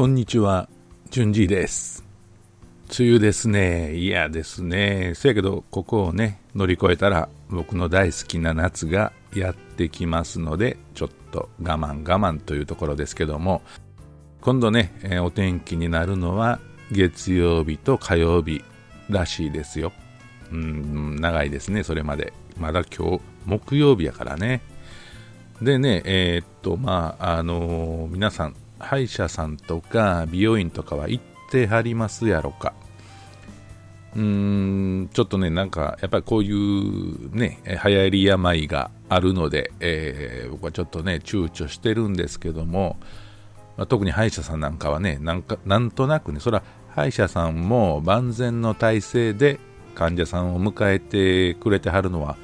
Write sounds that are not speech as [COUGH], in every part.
こんにちは、じゅんじです。梅雨ですね。嫌ですね。せやけど、ここをね、乗り越えたら、僕の大好きな夏がやってきますので、ちょっと我慢我慢というところですけども、今度ね、えーお天気になるのは、月曜日と火曜日らしいですよ。うん、長いですね、それまで。まだ今日、木曜日やからね。でね、えーっと、まあ、あのー皆さん、歯医者さんとか美容院とかは行ってはりますやろか。うーん、ちょっとね、なんか、やっぱりこういうね、え流行り病があるので、えー僕はちょっとね、躊躇してるんですけども、まあ特に歯医者さんなんかはね、なんか、なんとなくね、それは歯医者さんも万全の体制で患者さんを迎えてくれてはるのは、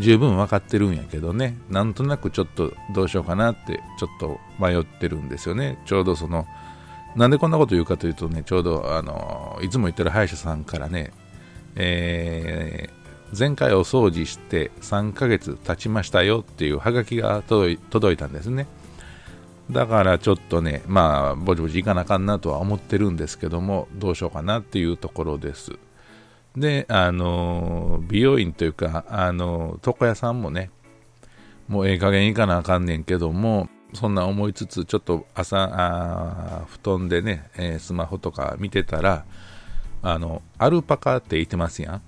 十分分かってるんやけどね、なんとなくちょっとどうしようかなって、ちょっと迷ってるんですよね。ちょうどその、なんでこんなこと言うかというとね、ちょうど、あの、いつも言ってる歯医者さんからね、えー前回お掃除して3ヶ月経ちましたよっていうハガキが届い届いたんですね。だからちょっとね、まあ、ぼちぼち行かなあかんなとは思ってるんですけども、どうしようかなっていうところです。で、あの、美容院というか、あの、床屋さんもね、もうええ加減行かなあかんねんけども、そんな思いつつ、ちょっと朝、布団でね、えースマホとか見てたら、あの、アルパカって言ってますやん。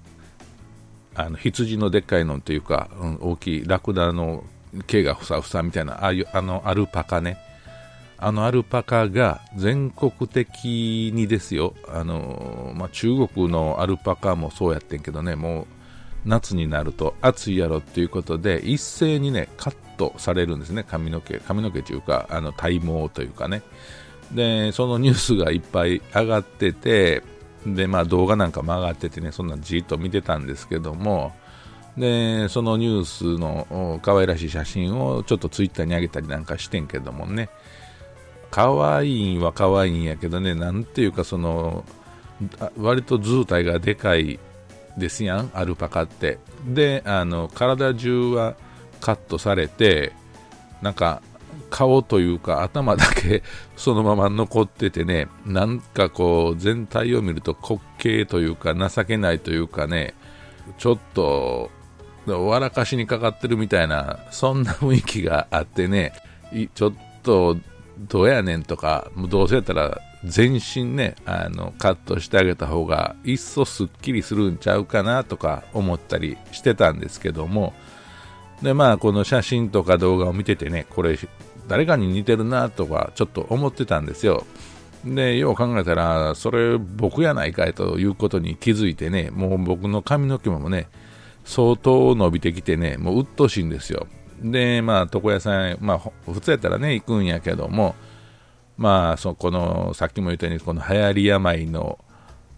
あの羊のでっかいのっていうか、うん大きいラクダの毛がふさふさみたいな、ああいうあのアルパカね。あのアルパカが全国的にですよ、あのまあ、中国のアルパカもそうやってんけどね、もう夏になると暑いやろっていうことで、一斉にね、カットされるんですね、髪の毛、髪の毛というか、あの体毛というかね。で、そのニュースがいっぱい上がってて、で、まあ動画なんかも上がっててね、そんなじっと見てたんですけども、で、そのニュースの可愛らしい写真をちょっとツイッターに上げたりなんかしてんけどもね、可愛いんは可愛いんやけどね、なんていうかその、割と図体がでかいですやん、アルパカって。で、あの、体中はカットされて、なんか、顔というか頭だけ [LAUGHS] そのまま残っててね、なんかこう全体を見ると滑稽というか情けないというかね、ちょっと笑かしにかかってるみたいな、そんな雰囲気があってね、ちょっとどうやねんとか、もうどうせやったら全身ね、あのカットしてあげた方がいっそすっきりするんちゃうかなとか思ったりしてたんですけども、でまあこの写真とか動画を見ててねこれ誰かに似てるなとかちょっと思ってたんですよ。でよう考えたらそれ僕やないかいということに気づいてねもう僕の髪の毛もね相当伸びてきてねもう鬱陶しいんですよ。でまあ床屋さんまあ普通やったらね行くんやけどもまあそこのさっきも言ったようにこの流行り病の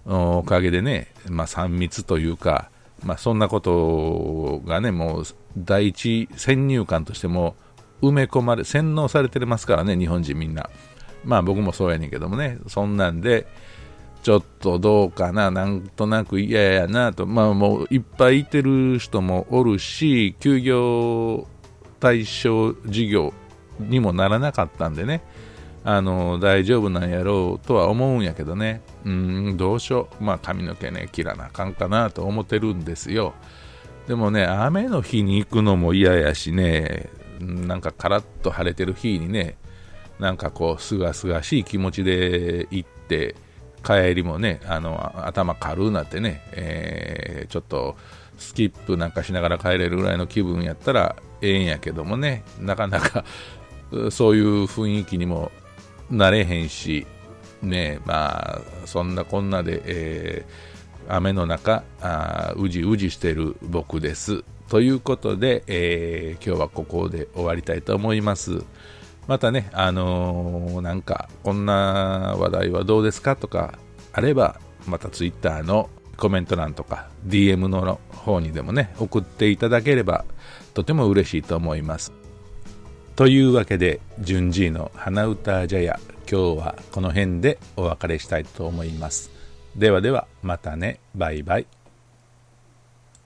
おかげでね、まあ、3密というか、まあ、そんなことがね、もう第一先入観としても埋め込まれ、洗脳されてますからね、日本人みんな。まあ僕もそうやねんけどもね、そんなんで、ちょっとどうかな、なんとなく嫌やなと、まあもういっぱいいてる人もおるし、休業対象事業にもならなかったんでね、あの大丈夫なんやろうとは思うんやけどね、うん、どうしよう、まあ髪の毛ね、切らなあかんかなと思ってるんですよ。でもね、雨の日に行くのも嫌やしね、なんかカラッと晴れてる日にね、なんかこう、すがすがしい気持ちで行って、帰りもね、あの頭軽うなってね、えーちょっとスキップなんかしながら帰れるぐらいの気分やったらええんやけどもね、なかなか [LAUGHS] そういう雰囲気にもなれへんし、ねまあ、そんなこんなで、えー雨の中あうじうじしてる僕です。ということで、えー今日はここで終わりたいと思います。またね、あのーなんか、こんな話題はどうですかとかあれば、また Twitter のコメント欄とか DM の方にでもね、送っていただければとても嬉しいと思います。というわけで、順次の花歌茶屋、今日はこの辺でお別れしたいと思います。ではでは、またね、バイバイ。